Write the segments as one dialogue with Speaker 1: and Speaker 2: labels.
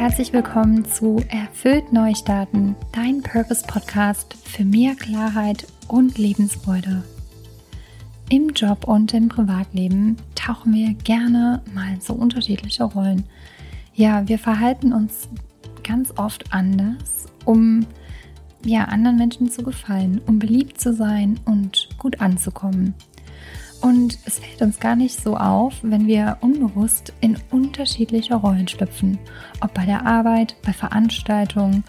Speaker 1: herzlich willkommen zu Erfüllt Neustarten, dein Purpose Podcast für mehr Klarheit und Lebensfreude. Im Job und im Privatleben tauchen wir gerne mal in so unterschiedliche Rollen. Ja, wir verhalten uns ganz oft anders, um ja, anderen Menschen zu gefallen, um beliebt zu sein und gut anzukommen. Und es fällt uns gar nicht so auf, wenn wir unbewusst in unterschiedliche Rollen schlüpfen. Ob bei der Arbeit, bei Veranstaltungen,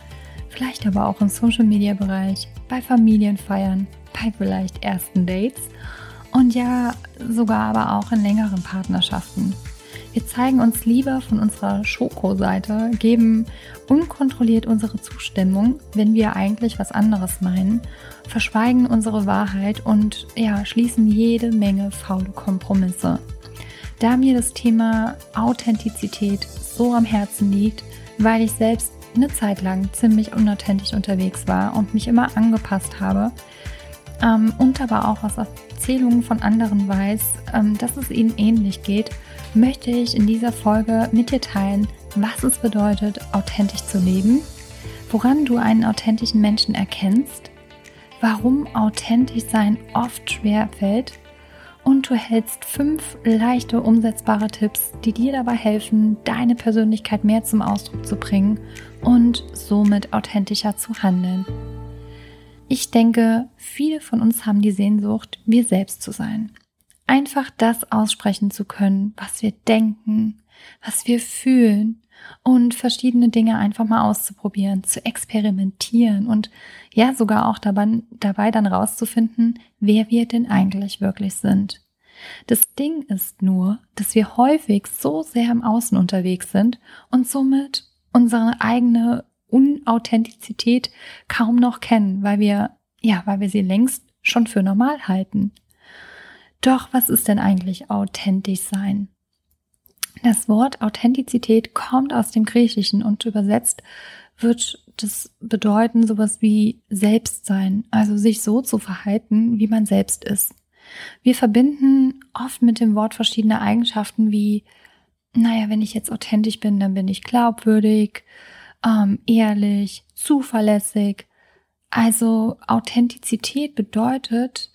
Speaker 1: vielleicht aber auch im Social-Media-Bereich, bei Familienfeiern, bei vielleicht ersten Dates und ja sogar aber auch in längeren Partnerschaften. Wir zeigen uns lieber von unserer Schoko-Seite, geben unkontrolliert unsere Zustimmung, wenn wir eigentlich was anderes meinen, verschweigen unsere Wahrheit und ja, schließen jede Menge faule Kompromisse. Da mir das Thema Authentizität so am Herzen liegt, weil ich selbst eine Zeit lang ziemlich unauthentisch unterwegs war und mich immer angepasst habe, ähm, und aber auch aus Erzählungen von anderen weiß, ähm, dass es ihnen ähnlich geht, möchte ich in dieser Folge mit dir teilen, was es bedeutet, authentisch zu leben, woran du einen authentischen Menschen erkennst, warum authentisch sein oft schwer fällt und du hältst fünf leichte umsetzbare Tipps, die dir dabei helfen, deine Persönlichkeit mehr zum Ausdruck zu bringen und somit authentischer zu handeln. Ich denke, viele von uns haben die Sehnsucht, wir selbst zu sein. Einfach das aussprechen zu können, was wir denken, was wir fühlen und verschiedene Dinge einfach mal auszuprobieren, zu experimentieren und ja sogar auch dabei, dabei dann rauszufinden, wer wir denn eigentlich wirklich sind. Das Ding ist nur, dass wir häufig so sehr im Außen unterwegs sind und somit unsere eigene Unauthentizität kaum noch kennen, weil wir, ja, weil wir sie längst schon für normal halten. Doch was ist denn eigentlich authentisch sein? Das Wort Authentizität kommt aus dem Griechischen und übersetzt wird das bedeuten sowas wie Selbstsein, also sich so zu verhalten, wie man selbst ist. Wir verbinden oft mit dem Wort verschiedene Eigenschaften wie, naja, wenn ich jetzt authentisch bin, dann bin ich glaubwürdig, ähm, ehrlich, zuverlässig. Also Authentizität bedeutet,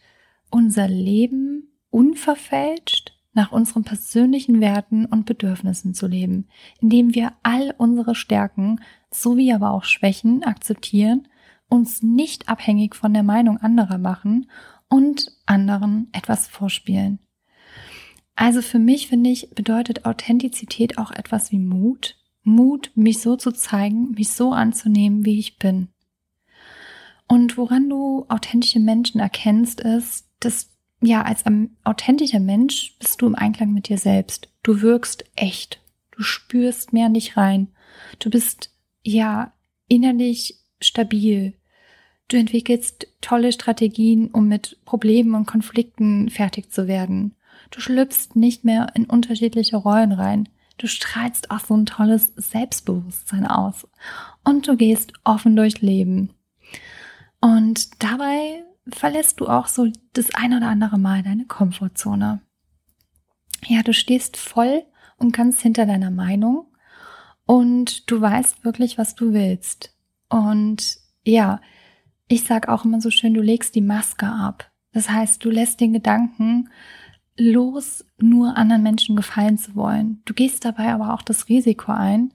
Speaker 1: unser Leben unverfälscht nach unseren persönlichen Werten und Bedürfnissen zu leben, indem wir all unsere Stärken sowie aber auch Schwächen akzeptieren, uns nicht abhängig von der Meinung anderer machen und anderen etwas vorspielen. Also für mich finde ich, bedeutet Authentizität auch etwas wie Mut, Mut, mich so zu zeigen, mich so anzunehmen, wie ich bin. Und woran du authentische Menschen erkennst, ist, dass ja, als authentischer Mensch bist du im Einklang mit dir selbst. Du wirkst echt. Du spürst mehr nicht rein. Du bist ja innerlich stabil. Du entwickelst tolle Strategien, um mit Problemen und Konflikten fertig zu werden. Du schlüpfst nicht mehr in unterschiedliche Rollen rein. Du strahlst auch so ein tolles Selbstbewusstsein aus und du gehst offen durch Leben. Und dabei verlässt du auch so das ein oder andere Mal deine Komfortzone. Ja, du stehst voll und ganz hinter deiner Meinung und du weißt wirklich, was du willst. Und ja, ich sag auch immer so schön, du legst die Maske ab. Das heißt, du lässt den Gedanken los, nur anderen Menschen gefallen zu wollen. Du gehst dabei aber auch das Risiko ein,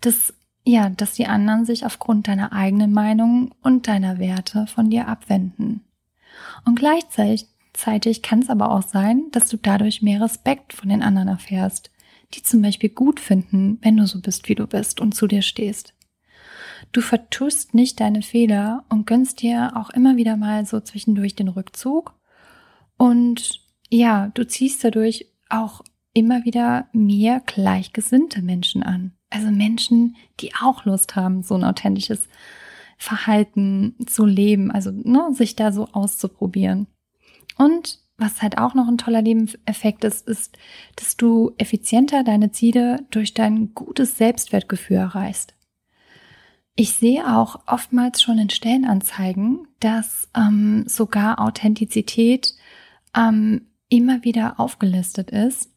Speaker 1: dass ja, dass die anderen sich aufgrund deiner eigenen Meinung und deiner Werte von dir abwenden. Und gleichzeitig kann es aber auch sein, dass du dadurch mehr Respekt von den anderen erfährst, die zum Beispiel gut finden, wenn du so bist, wie du bist und zu dir stehst. Du vertust nicht deine Fehler und gönnst dir auch immer wieder mal so zwischendurch den Rückzug und ja, du ziehst dadurch auch immer wieder mehr gleichgesinnte Menschen an. Also Menschen, die auch Lust haben, so ein authentisches Verhalten zu leben, also ne, sich da so auszuprobieren. Und was halt auch noch ein toller Nebeneffekt ist, ist, dass du effizienter deine Ziele durch dein gutes Selbstwertgefühl erreichst. Ich sehe auch oftmals schon in Stellenanzeigen, dass ähm, sogar Authentizität ähm, immer wieder aufgelistet ist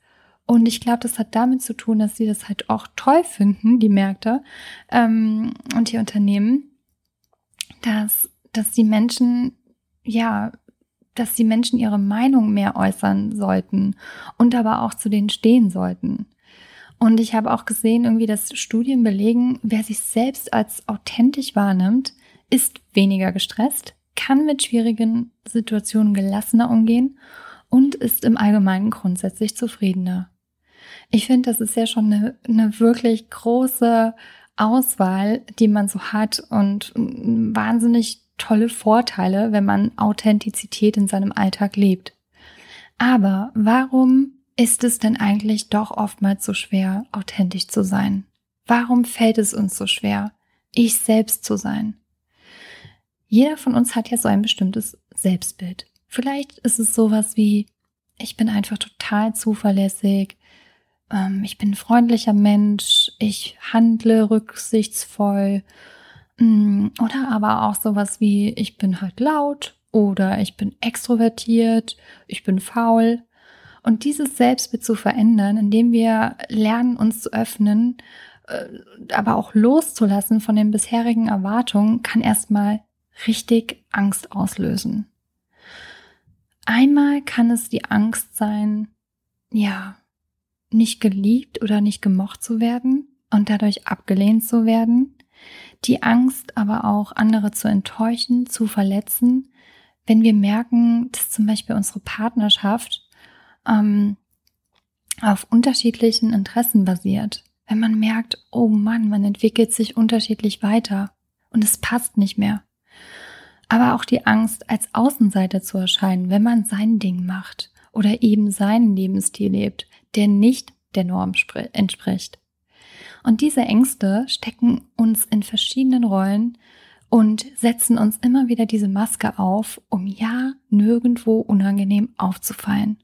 Speaker 1: Und ich glaube, das hat damit zu tun, dass sie das halt auch toll finden, die Märkte ähm, und die Unternehmen, dass, dass die Menschen, ja, dass die Menschen ihre Meinung mehr äußern sollten und aber auch zu denen stehen sollten. Und ich habe auch gesehen, irgendwie, dass Studien belegen, wer sich selbst als authentisch wahrnimmt, ist weniger gestresst, kann mit schwierigen Situationen gelassener umgehen und ist im Allgemeinen grundsätzlich zufriedener. Ich finde, das ist ja schon eine, eine wirklich große Auswahl, die man so hat und wahnsinnig tolle Vorteile, wenn man Authentizität in seinem Alltag lebt. Aber warum ist es denn eigentlich doch oftmals so schwer, authentisch zu sein? Warum fällt es uns so schwer, ich selbst zu sein? Jeder von uns hat ja so ein bestimmtes Selbstbild. Vielleicht ist es sowas wie, ich bin einfach total zuverlässig, ähm, ich bin ein freundlicher Mensch, ich handle rücksichtsvoll, mm, oder aber auch sowas wie, ich bin halt laut oder ich bin extrovertiert, ich bin faul. Und dieses Selbstbild zu verändern, indem wir lernen, uns zu öffnen, äh, aber auch loszulassen von den bisherigen Erwartungen, kann erstmal richtig Angst auslösen. Einmal kann es die Angst sein, ja, nicht geliebt oder nicht gemocht zu werden und dadurch abgelehnt zu werden. Die Angst aber auch andere zu enttäuschen, zu verletzen, wenn wir merken, dass zum Beispiel unsere Partnerschaft ähm, auf unterschiedlichen Interessen basiert. Wenn man merkt, oh Mann, man entwickelt sich unterschiedlich weiter und es passt nicht mehr aber auch die Angst, als Außenseiter zu erscheinen, wenn man sein Ding macht oder eben seinen Lebensstil lebt, der nicht der Norm entspricht. Und diese Ängste stecken uns in verschiedenen Rollen und setzen uns immer wieder diese Maske auf, um ja nirgendwo unangenehm aufzufallen.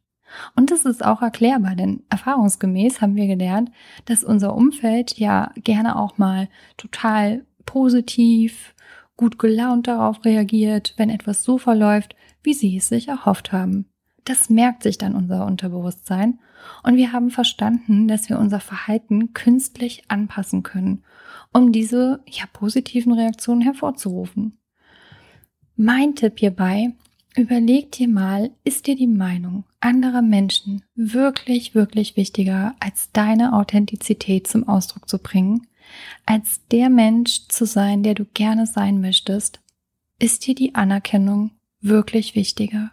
Speaker 1: Und das ist auch erklärbar, denn erfahrungsgemäß haben wir gelernt, dass unser Umfeld ja gerne auch mal total positiv, gut gelaunt darauf reagiert, wenn etwas so verläuft, wie sie es sich erhofft haben. Das merkt sich dann unser Unterbewusstsein und wir haben verstanden, dass wir unser Verhalten künstlich anpassen können, um diese ja positiven Reaktionen hervorzurufen. Mein Tipp hierbei, überleg dir mal, ist dir die Meinung anderer Menschen wirklich, wirklich wichtiger, als deine Authentizität zum Ausdruck zu bringen? als der Mensch zu sein, der du gerne sein möchtest, ist dir die Anerkennung wirklich wichtiger?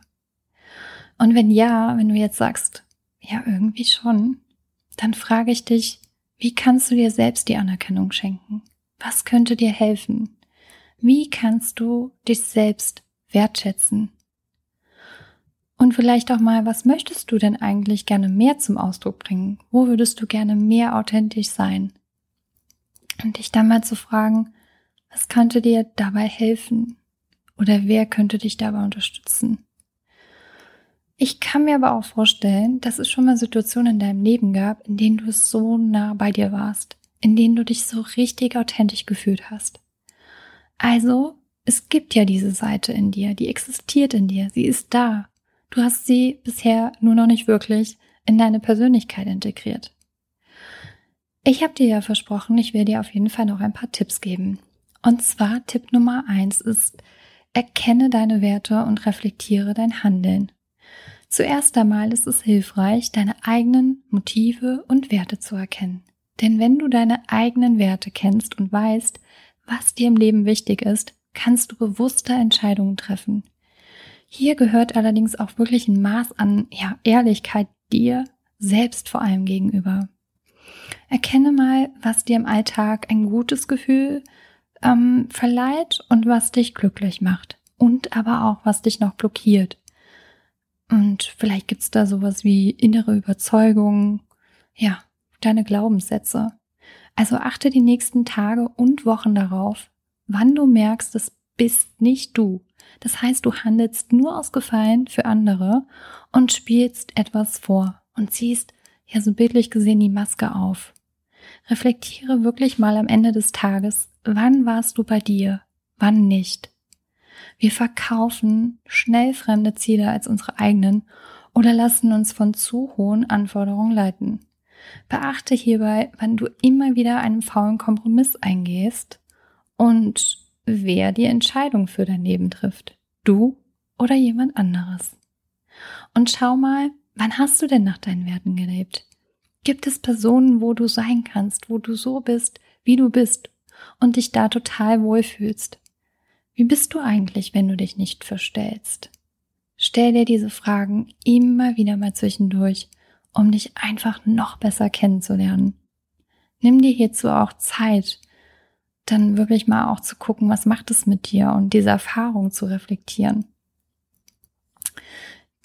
Speaker 1: Und wenn ja, wenn du jetzt sagst, ja, irgendwie schon, dann frage ich dich, wie kannst du dir selbst die Anerkennung schenken? Was könnte dir helfen? Wie kannst du dich selbst wertschätzen? Und vielleicht auch mal, was möchtest du denn eigentlich gerne mehr zum Ausdruck bringen? Wo würdest du gerne mehr authentisch sein? Und dich dann mal zu fragen, was könnte dir dabei helfen? Oder wer könnte dich dabei unterstützen? Ich kann mir aber auch vorstellen, dass es schon mal Situationen in deinem Leben gab, in denen du es so nah bei dir warst, in denen du dich so richtig authentisch gefühlt hast. Also, es gibt ja diese Seite in dir, die existiert in dir, sie ist da. Du hast sie bisher nur noch nicht wirklich in deine Persönlichkeit integriert. Ich habe dir ja versprochen, ich will dir auf jeden Fall noch ein paar Tipps geben. Und zwar Tipp Nummer eins ist, erkenne deine Werte und reflektiere dein Handeln. Zuerst einmal ist es hilfreich, deine eigenen Motive und Werte zu erkennen. Denn wenn du deine eigenen Werte kennst und weißt, was dir im Leben wichtig ist, kannst du bewusster Entscheidungen treffen. Hier gehört allerdings auch wirklich ein Maß an ja, Ehrlichkeit dir selbst vor allem gegenüber. Erkenne mal, was dir im Alltag ein gutes Gefühl ähm, verleiht und was dich glücklich macht. Und aber auch, was dich noch blockiert. Und vielleicht gibt's da sowas wie innere Überzeugungen, ja, deine Glaubenssätze. Also achte die nächsten Tage und Wochen darauf, wann du merkst, es bist nicht du. Das heißt, du handelst nur aus Gefallen für andere und spielst etwas vor und ziehst ja so bildlich gesehen die Maske auf. Reflektiere wirklich mal am Ende des Tages, wann warst du bei dir, wann nicht. Wir verkaufen schnell fremde Ziele als unsere eigenen oder lassen uns von zu hohen Anforderungen leiten. Beachte hierbei, wann du immer wieder einen faulen Kompromiss eingehst und wer die Entscheidung für dein Leben trifft. Du oder jemand anderes. Und schau mal, wann hast du denn nach deinen Werten gelebt? Gibt es Personen, wo du sein kannst, wo du so bist, wie du bist und dich da total wohlfühlst? Wie bist du eigentlich, wenn du dich nicht verstellst? Stell dir diese Fragen immer wieder mal zwischendurch, um dich einfach noch besser kennenzulernen. Nimm dir hierzu auch Zeit, dann wirklich mal auch zu gucken, was macht es mit dir und diese Erfahrung zu reflektieren.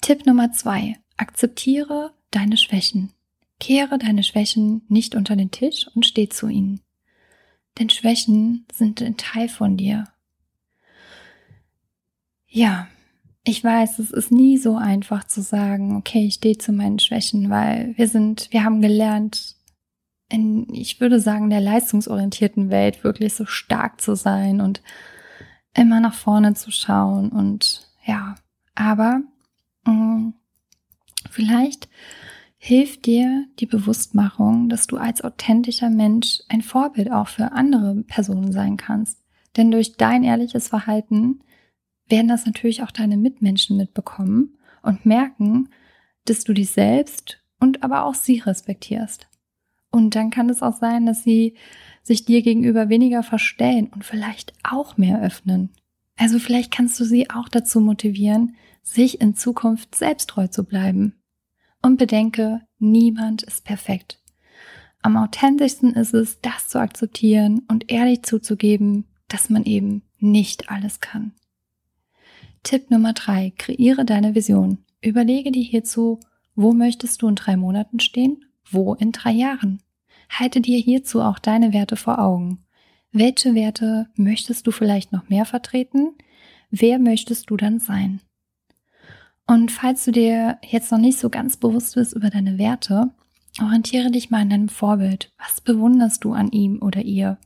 Speaker 1: Tipp Nummer zwei. Akzeptiere deine Schwächen. Kehre deine Schwächen nicht unter den Tisch und steh zu ihnen. Denn Schwächen sind ein Teil von dir. Ja, ich weiß, es ist nie so einfach zu sagen, okay, ich stehe zu meinen Schwächen, weil wir sind, wir haben gelernt, in, ich würde sagen, der leistungsorientierten Welt wirklich so stark zu sein und immer nach vorne zu schauen und ja, aber mh, mm, vielleicht hilft dir die Bewusstmachung, dass du als authentischer Mensch ein Vorbild auch für andere Personen sein kannst. Denn durch dein ehrliches Verhalten werden das natürlich auch deine Mitmenschen mitbekommen und merken, dass du dich selbst und aber auch sie respektierst. Und dann kann es auch sein, dass sie sich dir gegenüber weniger verstellen und vielleicht auch mehr öffnen. Also vielleicht kannst du sie auch dazu motivieren, sich in Zukunft selbsttreu zu bleiben. Und bedenke, niemand ist perfekt. Am authentischsten ist es, das zu akzeptieren und ehrlich zuzugeben, dass man eben nicht alles kann. Tipp Nummer drei, kreiere deine Vision. Überlege dir hierzu, wo möchtest du in drei Monaten stehen? Wo in drei Jahren? Halte dir hierzu auch deine Werte vor Augen. Welche Werte möchtest du vielleicht noch mehr vertreten? Wer möchtest du dann sein? Und falls du dir jetzt noch nicht so ganz bewusst bist über deine Werte, orientiere dich mal an deinem Vorbild. Was bewunderst du an ihm oder ihr?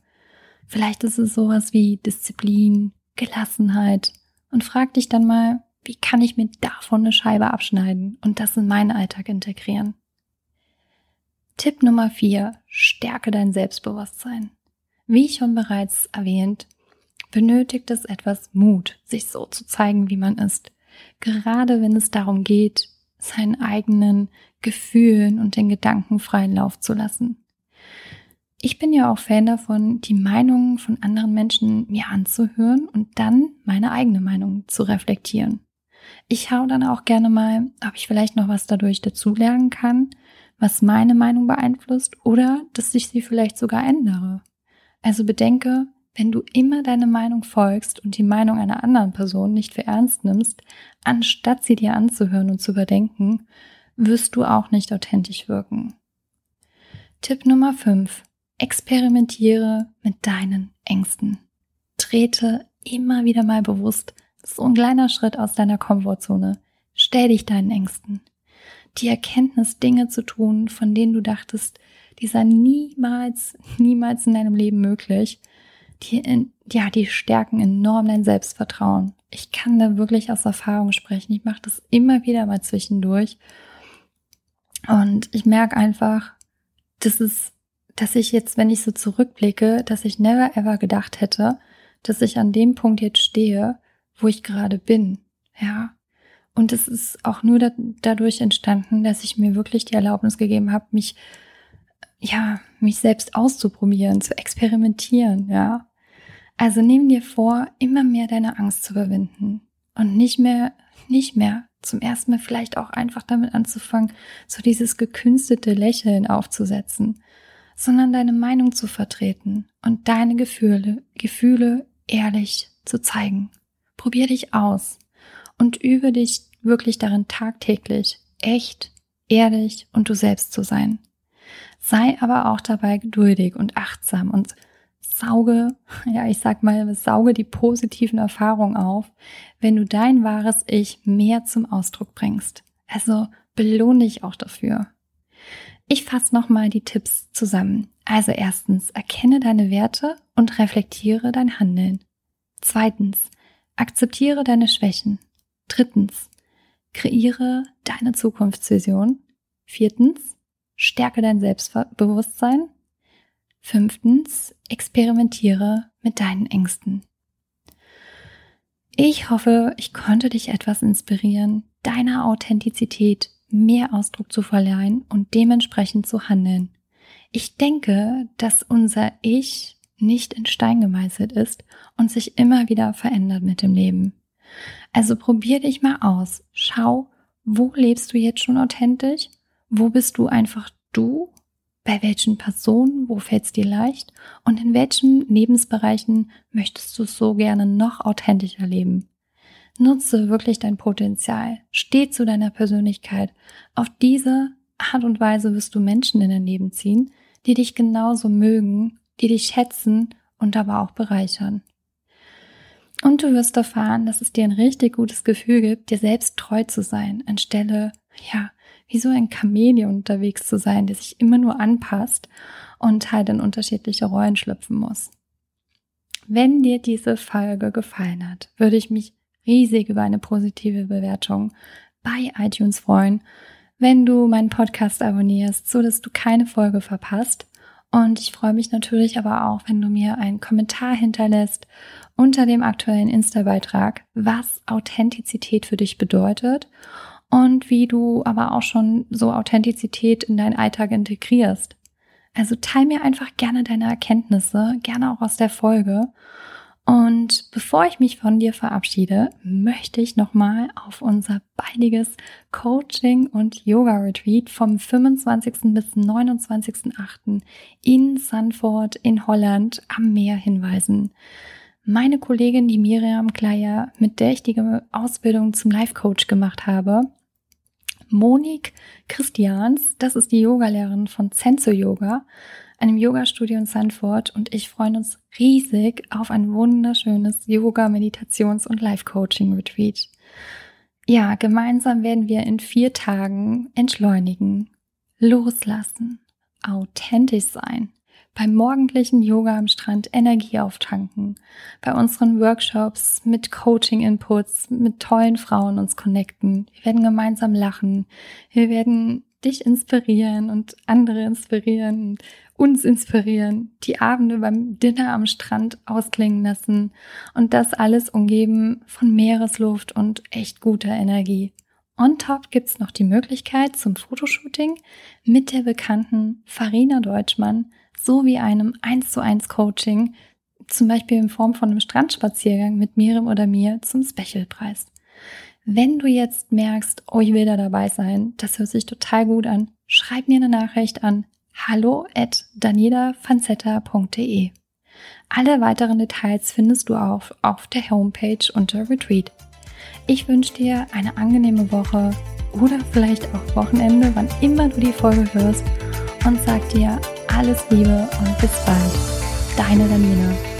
Speaker 1: Vielleicht ist es sowas wie Disziplin, Gelassenheit, und frag dich dann mal, wie kann ich mir davon eine Scheibe abschneiden und das in meinen Alltag integrieren? Tipp Nummer vier: Stärke dein Selbstbewusstsein. Wie schon bereits erwähnt, benötigt es etwas Mut, sich so zu zeigen, wie man ist. Gerade wenn es darum geht, seinen eigenen Gefühlen und den Gedanken freien Lauf zu lassen. Ich bin ja auch Fan davon, die Meinungen von anderen Menschen mir anzuhören und dann meine eigene Meinung zu reflektieren. Ich schaue dann auch gerne mal, ob ich vielleicht noch was dadurch dazulernen kann, was meine Meinung beeinflusst oder dass ich sie vielleicht sogar ändere. Also bedenke, wenn du immer deine Meinung folgst und die Meinung einer anderen Person nicht für ernst nimmst, anstatt sie dir anzuhören und zu überdenken, wirst du auch nicht authentisch wirken. Tipp Nummer 5. Experimentiere mit deinen Ängsten. Trete immer wieder mal bewusst so ein kleiner Schritt aus deiner Komfortzone. Stell dich deinen Ängsten. Die Erkenntnis, Dinge zu tun, von denen du dachtest, die seien niemals, niemals in deinem Leben möglich, die, ja, die stärken enorm dein Selbstvertrauen. Ich kann da wirklich aus Erfahrung sprechen. Ich mache das immer wieder mal zwischendurch. Und ich merke einfach, das ist dass ich jetzt, wenn ich so zurückblicke, dass ich never ever gedacht hätte, dass ich an dem Punkt jetzt stehe, wo ich gerade bin. Ja. Und es ist auch nur da, dadurch entstanden, dass ich mir wirklich die Erlaubnis gegeben habe, mich, ja, mich selbst auszuprobieren, zu experimentieren, ja. Also nimm dir vor, immer mehr deine Angst zu überwinden und nicht mehr, nicht mehr zum ersten Mal vielleicht auch einfach damit anzufangen, so dieses gekünstelte Lächeln aufzusetzen, sondern deine Meinung zu vertreten und deine Gefühle, Gefühle ehrlich zu zeigen. Probier dich aus und übe dich wirklich darin tagtäglich, echt, ehrlich und du selbst zu sein. Sei aber auch dabei geduldig und achtsam und sauge, ja, ich sag mal, sauge die positiven Erfahrungen auf, wenn du dein wahres Ich mehr zum Ausdruck bringst. Also belohne dich auch dafür. Ich fasse nochmal die Tipps zusammen. Also erstens, erkenne deine Werte und reflektiere dein Handeln. Zweitens, akzeptiere deine Schwächen. Drittens, kreiere deine Zukunftsvision. Viertens, stärke dein Selbstbewusstsein. Fünftens, experimentiere mit deinen Ängsten. Ich hoffe, ich konnte dich etwas inspirieren, deiner Authentizität mehr Ausdruck zu verleihen und dementsprechend zu handeln. Ich denke, dass unser Ich nicht in Stein gemeißelt ist und sich immer wieder verändert mit dem Leben. Also probier dich mal aus. Schau, wo lebst du jetzt schon authentisch? Wo bist du einfach du? Bei welchen Personen? Wo fällt es dir leicht? Und in welchen Lebensbereichen möchtest du so gerne noch authentischer leben? Nutze wirklich dein Potenzial. Steh zu deiner Persönlichkeit. Auf diese Art und Weise wirst du Menschen in dein Leben ziehen, die dich genauso mögen, die dich schätzen und aber auch bereichern. Und du wirst erfahren, dass es dir ein richtig gutes Gefühl gibt, dir selbst treu zu sein, anstelle, ja, wie so ein Chamäleon unterwegs zu sein, der sich immer nur anpasst und halt in unterschiedliche Rollen schlüpfen muss. Wenn dir diese Folge gefallen hat, würde ich mich riesig über eine positive Bewertung bei iTunes freuen, wenn du meinen Podcast abonnierst, so dass du keine Folge verpasst. Und ich freue mich natürlich aber auch, wenn du mir einen Kommentar hinterlässt unter dem aktuellen Insta-Beitrag, was Authentizität für dich bedeutet und wie du aber auch schon so Authentizität in deinen Alltag integrierst. Also teil mir einfach gerne deine Erkenntnisse, gerne auch aus der Folge. Und bevor ich mich von dir verabschiede, möchte ich nochmal auf unser baldiges Coaching und Yoga Retreat vom 25. bis 29.8. in Sanford in Holland am Meer hinweisen meine Kollegin, die Miriam Kleier, mit der ich die Ausbildung zum Life Coach gemacht habe, Monik Christians, das ist die Yogalehrerin von Senso Yoga, einem Yoga-Studio in Sanford und ich freuen uns riesig auf ein wunderschönes Yoga, Meditations- und Life-Coaching-Retreat. Ja, gemeinsam werden wir in vier Tagen entschleunigen, loslassen, authentisch sein, beim morgendlichen Yoga am Strand Energie auftanken, bei unseren Workshops mit Coaching-Inputs, mit tollen Frauen uns connecten. Wir werden gemeinsam lachen. Wir werden dich inspirieren und andere inspirieren, uns inspirieren, die Abende beim Dinner am Strand ausklingen lassen und das alles umgeben von Meeresluft und echt guter Energie. On top gibt's noch die Möglichkeit zum Fotoshooting mit der bekannten Farina Deutschmann sowie einem 1 zu 1 Coaching, zum Beispiel in Form von einem Strandspaziergang mit Miriam oder mir zum Specialpreis. Wenn du jetzt merkst, oh, ich will da dabei sein, das hört sich total gut an, schreib mir eine Nachricht an hallo at danielafanzetta.de. Alle weiteren Details findest du auch auf der Homepage unter Retreat. Ich wünsche dir eine angenehme Woche oder vielleicht auch Wochenende, wann immer du die Folge hörst und sag dir alles Liebe und bis bald. Deine Daniela.